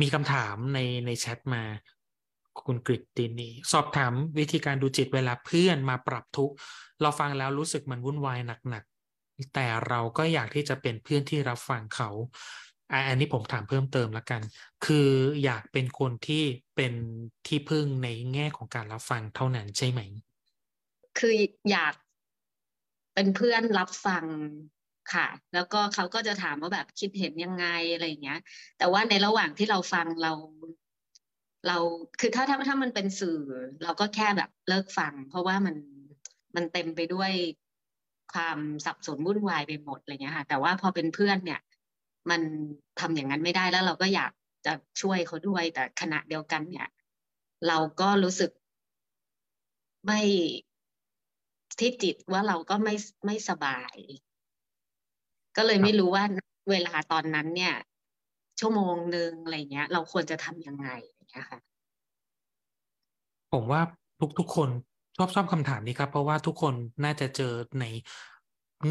มีคำถามในในแชทมา คุณกริตตินีสอบถามวิธีการดูจิตเวลาเพื่อนมาปรับทุกข์เราฟังแล้วรู้สึกมันวุ่นวายหนักๆ แต่เราก็อยากที่จะเป็นเพื่อนที่รับฟังเขาอันนี้ผมถามเพิ่มเติมแล้วกัน คืออยากเป็นคนที่เป็นที่พึ่งในแง่ของการรับฟังเท่านั้นใช่ไหม คืออยากเป็นเพื่อนรับฟัง ค่ะ แล้วก็เขาก็จะถามว่าแบบคิดเห็นยังไงอะไรเงี้ย แต่ว่าในระหว่างที่เราฟังเรา เราคือถ้าถ้าถ้ามันเป็นสื่อ เราก็แค่แบบเลิกฟัง เพราะว่ามันมันเต็มไปด้วยความสับสนวุ่นวายไปหมดอะไรเงี้ยค่ะแต่ว่าพอเป็นเพื่อนเนี่ย มันทำอย่างนั้นไม่ได้แล้วเราก็อยากจะช่วยเขาด้วย แต่ขณะเดียวกันเนี่ย เราก็รู้สึกไม่ที่จิตว่าเราก็ไม่ไม่สบาย ก็เลยไม่รู้ว่าเวลาตอนนั้นเนี่ย ชั่วโมงหนึ่งอะไรเงี้ย เราควรจะทำยังไงอย่างเงี้ยค่ะ ผมว่าทุกทุกคนชอบชอบคำถามนี้ครับ เพราะว่าทุกคนน่าจะเจอใน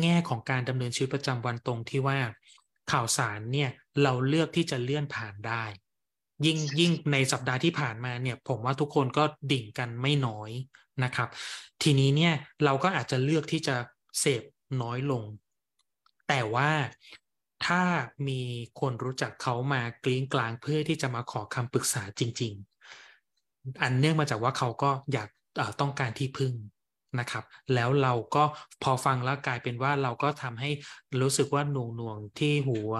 แง่ของการดำเนินชีวิตประจำวันตรงที่ว่าข่าวสารเนี่ย เราเลือกที่จะเลื่อนผ่านได้ ยิ่งยิ่งในสัปดาห์ที่ผ่านมาเนี่ย ผมว่าทุกคนก็ดิ่งกันไม่น้อยนะครับ ทีนี้เนี่ยเราก็อาจจะเลือกที่จะเสพน้อยลง แต่ว่าถ้ามีคนรู้จักเขามากลิ้งกลางเพื่อที่จะมาขอคำปรึกษาจริง ๆ อันเนื่องมาจากว่าเขาก็อยากต้องการที่พึ่งนะครับ แล้วเราก็พอฟังแล้วกลายเป็นว่าเราก็ทำให้รู้สึกว่าหน่วงหน่วงที่หัว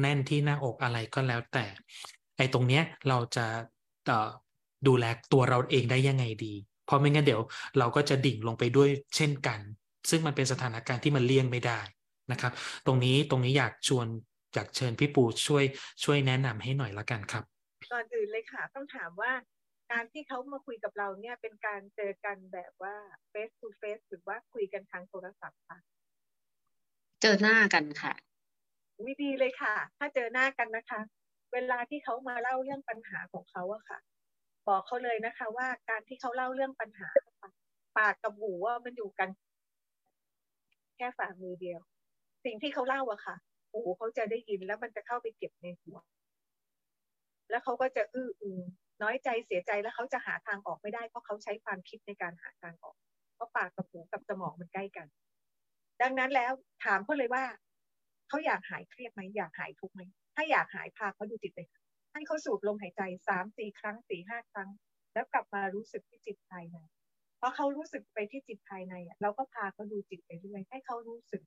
แน่นที่หน้าอกอะไรก็แล้วแต่ ไอ้ตรงเนี้ยเราจะดูแลตัวเราเองได้ยังไงดี เพราะไม่งั้นเดี๋ยวเราก็จะดิ่งลงไปด้วยเช่นกัน ซึ่งมันเป็นสถานการณ์ที่มันเลี่ยงไม่ได้ นะครับ ตรงนี้ตรงนี้อยากชวนอยากเชิญพี่ปูช่วยช่วยแนะนำให้หน่อยละกันครับก่อนอื่นเลยค่ะ ต้องถามว่าการที่เขามาคุยกับเราเนี่ยเป็นการเจอกันแบบว่า face to face หรือว่าคุยกันทางโทรศัพท์ค่ะ เจอหน้ากันค่ะวิธีเลยค่ะ ถ้าเจอหน้ากันนะคะ เวลาที่เขามาเล่าเรื่องปัญหาของเขาอะค่ะ บอกเขาเลยนะคะ ว่าการที่เขาเล่าเรื่องปัญหา ปากกับหูว่ามันอยู่กัน แค่ฝ่ามือเดียว สิ่งที่เขาเล่าอะค่ะหูเขาจะได้ยินแล้วมันจะเข้าไปเก็บในหัวแล้วเขาก็จะอื้ออือน้อยใจเสียใจแล้วเขาจะหาทางออกไม่ได้เพราะเขาใช้ความคิดในการหาทางออก เพราะปากกับหูกับสมองมันใกล้กัน ดังนั้นแล้วถามเขาเลยว่าเขาอยากหายเครียดไหมอยากหายทุกข์ไหมถ้าอยากหายพาเขาดูจิตเลยให้เขาสูดลมหายใจสามสี่ครั้งสี่ห้าครั้ง แล้วกลับมารู้สึกที่จิตภายในเพราะเขารู้สึกไปที่จิตภายในอะเราก็พาเขาดูจิตไปด้วยให้เขารู้สึก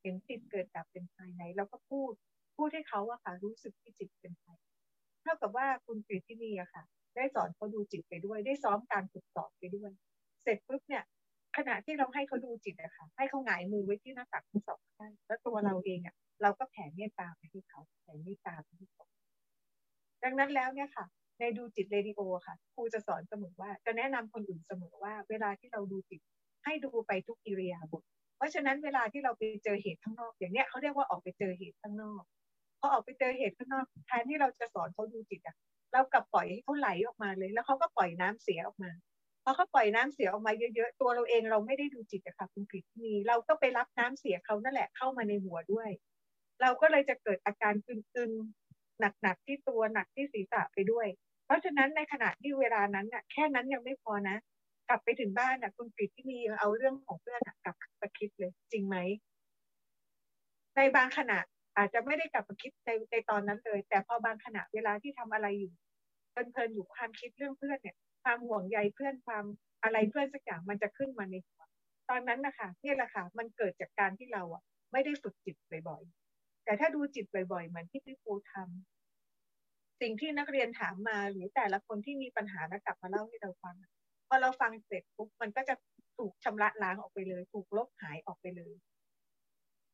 เห็นจิตเกิดดับเป็นภายในแล้วก็พูด พูดให้เขาอะค่ะรู้สึกที่จิตเป็นภายเท่ากับว่าคุณกฤษที่นี่อะค่ะ ได้สอนเขาดูจิตไปด้วย ได้ซ้อมการฝึกสอบไปด้วย เสร็จปุ๊บเนี่ย ขณะที่เราให้เขาดูจิตอะค่ะ ให้เขาหงายมือไว้ที่หน้าตักทั้งสองข้างแล้วตัวเราเองอะเราก็แผ่เมตตาไปที่เขาแผ่เมตตาไปที่เขาดังนั้นแล้วเนี่ยค่ะในดูจิตเรดิโอค่ะครูจะสอนเสมอว่าจะแนะนำคนอื่นเสมอว่า เวลาที่เราดูจิตให้ดูไปทุกอิริยาบถ เพราะฉะนั้นเวลาที่เราไปเจอเหตุข้างนอก อย่างเนี้ยเขาเรียกว่าออกไปเจอเหตุข้างนอกพอออกไปเจอเหตุข้างนอกแทนที่เราจะสอนเขาดูจิตอะเรากลับปล่อยให้เขาไหลออกมาเลย แล้วเขาก็ปล่อยน้ำเสียออกมาพอเขาปล่อยน้ำเสียออกมาเยอะๆตัวเราเองเราไม่ได้ดูจิตอะค่ะคุณกฤษณีเราก็ไปรับน้ำเสียเขานั่นแหละเข้ามาในหัวด้วย เราก็เลยจะเกิดอาการตึงๆหนักๆที่ตัวหนักที่ศีรษะไปด้วย เพราะฉะนั้นในขณะที่เวลานั้นน่ะแค่นั้นยังไม่พอนะ กลับไปถึงบ้านน่ะ คุณกฤษที่มีเอาเรื่องของเพื่อนกลับมาคิดเลย จริงไหมในบางขณะอาจจะไม่ได้กลับมาคิดในในตอนนั้นเลย แต่พอบางขณะเวลาที่ทำอะไรอยู่เพลินๆอยู่ความคิดเรื่องเพื่อนเนี่ย ความห่วงใยเพื่อนความอะไรเพื่อนสักอย่างมันจะขึ้นมาในหัวตอนนั้นนะคะนี่แหละค่ะ มันเกิดจากการที่เราอะ ไม่ได้ฝึกจิตบ่อยๆ แต่ถ้าดูจิตบ่อยๆ เหมือนที่พี่ปูทำสิ่งที่นักเรียนถามมาหรือแต่ละคนที่มีปัญหาแล้วกลับมาเล่าให้เราฟัง พอเราฟังเสร็จปุ๊บมันก็จะถูกชำระล้างออกไปเลย ถูกลบหายออกไปเลย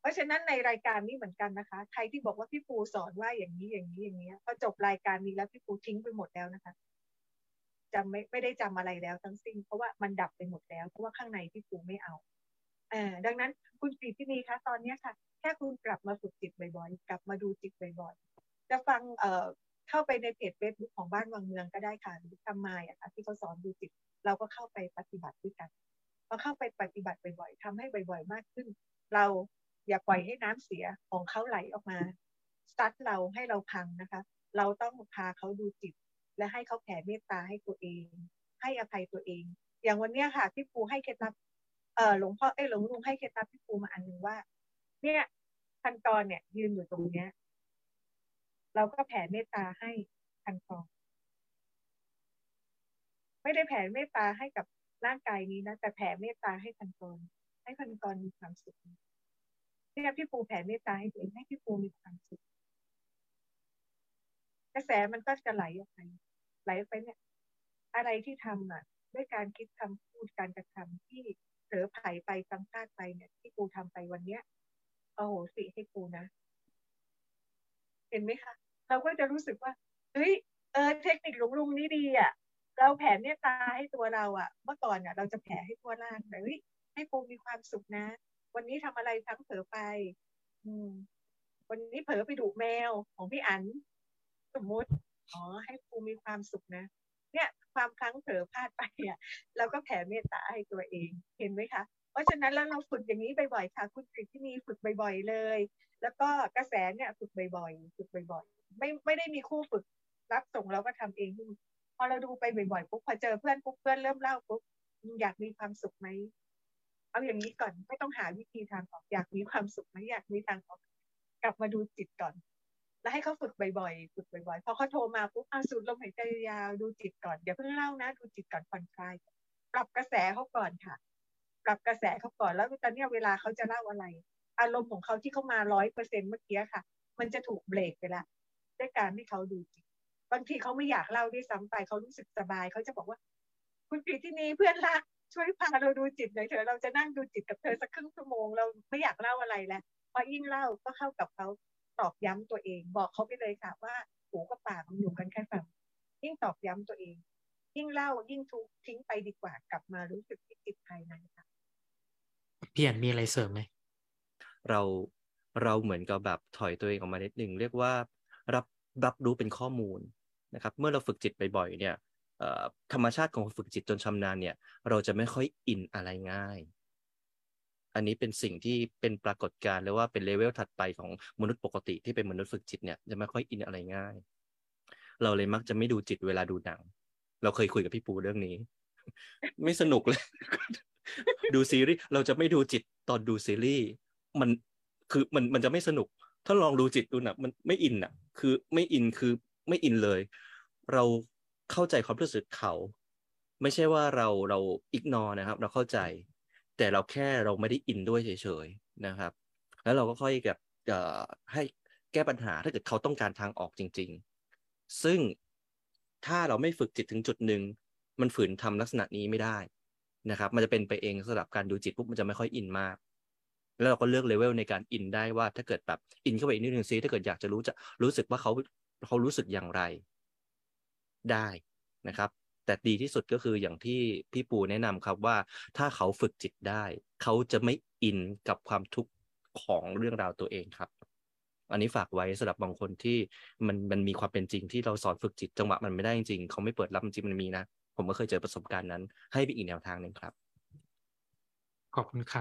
เพราะฉะนั้นในรายการนี้เหมือนกันนะคะ ใครที่บอกว่าพี่ปูสอนว่าอย่างนี้อย่างนี้อย่างนี้พอจบรายการนี้แล้วพี่ปูทิ้งไปหมดแล้วนะคะจำไม่ไม่ได้จำอะไรแล้วทั้งสิ้น เพราะว่ามันดับไปหมดแล้วเพราะว่าข้างในพี่ปูไม่เอาเออดังนั้นคุณปีที่นี่คะตอนนี้ค่ะ แค่คุณกลับมาฝึกจิตบ่อยๆ กลับมาดูจิตบ่อยๆ จะฟังเอ่อเข้าไปในเพจเฟซบุ๊กของบ้านวังเมืองก็ได้ค่ะหรือทำมาอะที่เขาสอนดูจิต เราก็เข้าไปปฏิบัติด้วยกันพอเข้าไปปฏิบัติบ่อยๆทำให้บ่อยๆมากขึ้น เราอย่าปล่อยให้น้ำเสียของเขาไหลออกมาซัดเราให้เราพังนะคะ เราต้องพาเขาดูจิต และให้เขาแผ่เมตตาให้ตัวเอง ให้อภัยตัวเอง อย่างวันเนี้ยค่ะพี่ปูให้เคล็ดลับเออหลวงพ่อเอ้หลวงลุงให้เคล็ดลับพี่ปูมาอันหนึ่งว่า เนี่ยพันกรเนี่ยยืนอยู่ตรงเนี้ย เราก็แผ่เมตตาให้พันกร ไม่ได้แผ่เมตตาให้กับร่างกายนี้นะ แต่แผ่เมตตาให้พันกรให้พันกรมีความสุขเนี่ยพี่ปูแผ่เมตตาให้ตัวเองให้พี่ปูมีความสุขกระแสมันก็จะไหลออกไปไหลไปเนี่ย อะไรที่ทำอะ ด้วยการคิดคำพูดการกระทำที่เผลอไผ่ไปสังคาดไปเนี่ย ที่ปูทำไปวันเนี้ยโอ้โหสิให้ปูนะ เห็นไหมคะ เราก็จะรู้สึกว่าเฮ้ยเออเทคนิคหลวงลุงนี่ดีอะ เราแผ่เมตตาให้ตัวเราอะเมื่อก่อนอะเราจะแผ่ให้ทั่วร่างแต่เฮ้ยให้ปูมีความสุขนะ วันนี้ทำอะไรทั้งเผลอไป อืม วันนี้เผลอไปดูแมวของพี่อันสมมติอ๋อให้ปูมีความสุขนะ เนี่ย ความพลั้งเผลอพลาดไปอะเราก็แผ่เมตตาให้ตัวเอง เห็นไหมคะเพราะฉะนั้นแล้วเราฝึกอย่างนี้บ่อยๆค่ะ คุณกฤษที่มีฝึกบ่อยๆเลย แล้วก็กระแสเนี่ยฝึกบ่อยๆฝึกบ่อยๆ ไม่ไม่ได้มีคู่ฝึกรับส่งเราก็ทำเอง พอเราดูไปบ่อยๆปุ๊บพอเจอเพื่อนปุ๊บเพื่อนเริ่มเล่าปุ๊บอยากมีความสุขไหมเอาอย่างนี้ก่อนไม่ต้องหาวิธีทางออกอยากมีความสุขไหมอยากมีทางออกกลับมาดูจิตก่อน แล้วให้เขาฝึกบ่อยๆฝึกบ่อยๆพอเขาโทรมาปุ๊บเอาสูดลมหายใจยาวดูจิตก่อนเดี๋ยวเพิ่งเล่านะ ดูจิตก่อนผ่อนคลายปรับกระแสเขาก่อนค่ะ ปรับกระแสเขาก่อนแล้วตอนนี้เวลาเขาจะเล่าอะไร อารมณ์ของเขาที่เขามาร้อยเปอร์เซ็นต์เมื่อกี้ค่ะ มันจะถูกเบรกไปละด้วยการให้เขาดูจิต บางทีเขาไม่อยากเล่าด้วยซ้ำไปเขารู้สึกสบายเขาจะบอกว่า คุณปีที่นี้เพื่อนรักช่วยพาเราดูจิตหน่อยเถอะเราจะนั่งดูจิตกับเธอสักครึ่งชั่วโมงเราไม่อยากเล่าอะไรแล้วพอยิ่งเล่าก็เข้ากับเขาตอกย้ำตัวเอง บอกเขาไปเลยค่ะว่าหูกับปากมันอยู่กันแค่ฝั่งยิ่งตอกย้ำตัวเอง ยิ่งเล่ายิ่งทุกข์ทิ้งไปดีกว่ากลับมารู้สึกที่จิตภายในค่ะพี่อันมีอะไรเสริมไหมเราเราเหมือนกับแบบถอยตัวเองออกมานิดหนึ่งเรียกว่ารับรับรู้เป็นข้อมูล นะครับเมื่อเราฝึกจิตบ่อยๆเนี่ยธรรมชาติของฝึกจิตจนชำนาญเนี่ยเราจะไม่ค่อยอินอะไรง่าย อันนี้เป็นสิ่งที่เป็นปรากฏการณ์หรือว่าเป็นเลเวลถัดไปของมนุษย์ปกติที่เป็นมนุษย์ฝึกจิตเนี่ยจะไม่ค่อยอินอะไรง่าย เราเลยมักจะไม่ดูจิตเวลาดูหนัง เราเคยคุยกับพี่ปูเรื่องนี้ ไม่สนุกเลย ดูซีรีส์เราจะไม่ดูจิตตอนดูซีรีส์มันคือมันมันจะไม่สนุกถ้าลองดูจิตดูนะมันไม่อินอะ คือไม่อินคือ ไม่อินเลย เราเข้าใจความรู้สึกเขา ไม่ใช่ว่าเราเราอิกนอนะครับ เราเข้าใจ แต่เราแค่เราไม่ได้อินด้วยเฉยๆนะครับ แล้วเราก็ค่อยกับให้แก้ปัญหาถ้าเกิดเขาต้องการทางออกจริง ๆ ซึ่งถ้าเราไม่ฝึกจิตถึงจุดหนึ่งมันฝืนทำลักษณะนี้ไม่ได้นะครับ มันจะเป็นไปเองสำหรับการดูจิตปุ๊บมันจะไม่ค่อยอินมาก แล้วเราก็เลือกเลเวลในการอินได้ว่าถ้าเกิดแบบอินเข้าไปอีกนิดนึงซิถ้าเกิดอยากจะรู้จะรู้สึกว่าเขา เขารู้สึกอย่างไรได้นะครับ แต่ดีที่สุดก็คืออย่างที่พี่ปูแนะนำครับว่าถ้าเขาฝึกจิตได้ เขาจะไม่อินกับความทุกข์ของเรื่องราวตัวเองครับ อันนี้ฝากไว้สำหรับบางคนที่มันมันมีความเป็นจริงที่เราสอนฝึกจิตจังหวะมันไม่ได้จริงเขาไม่เปิดรับจริงมันมีนะผมก็เคยเจอประสบการณ์นั้น ให้ไปอีกแนวทางหนึ่งครับ ขอบคุณครับ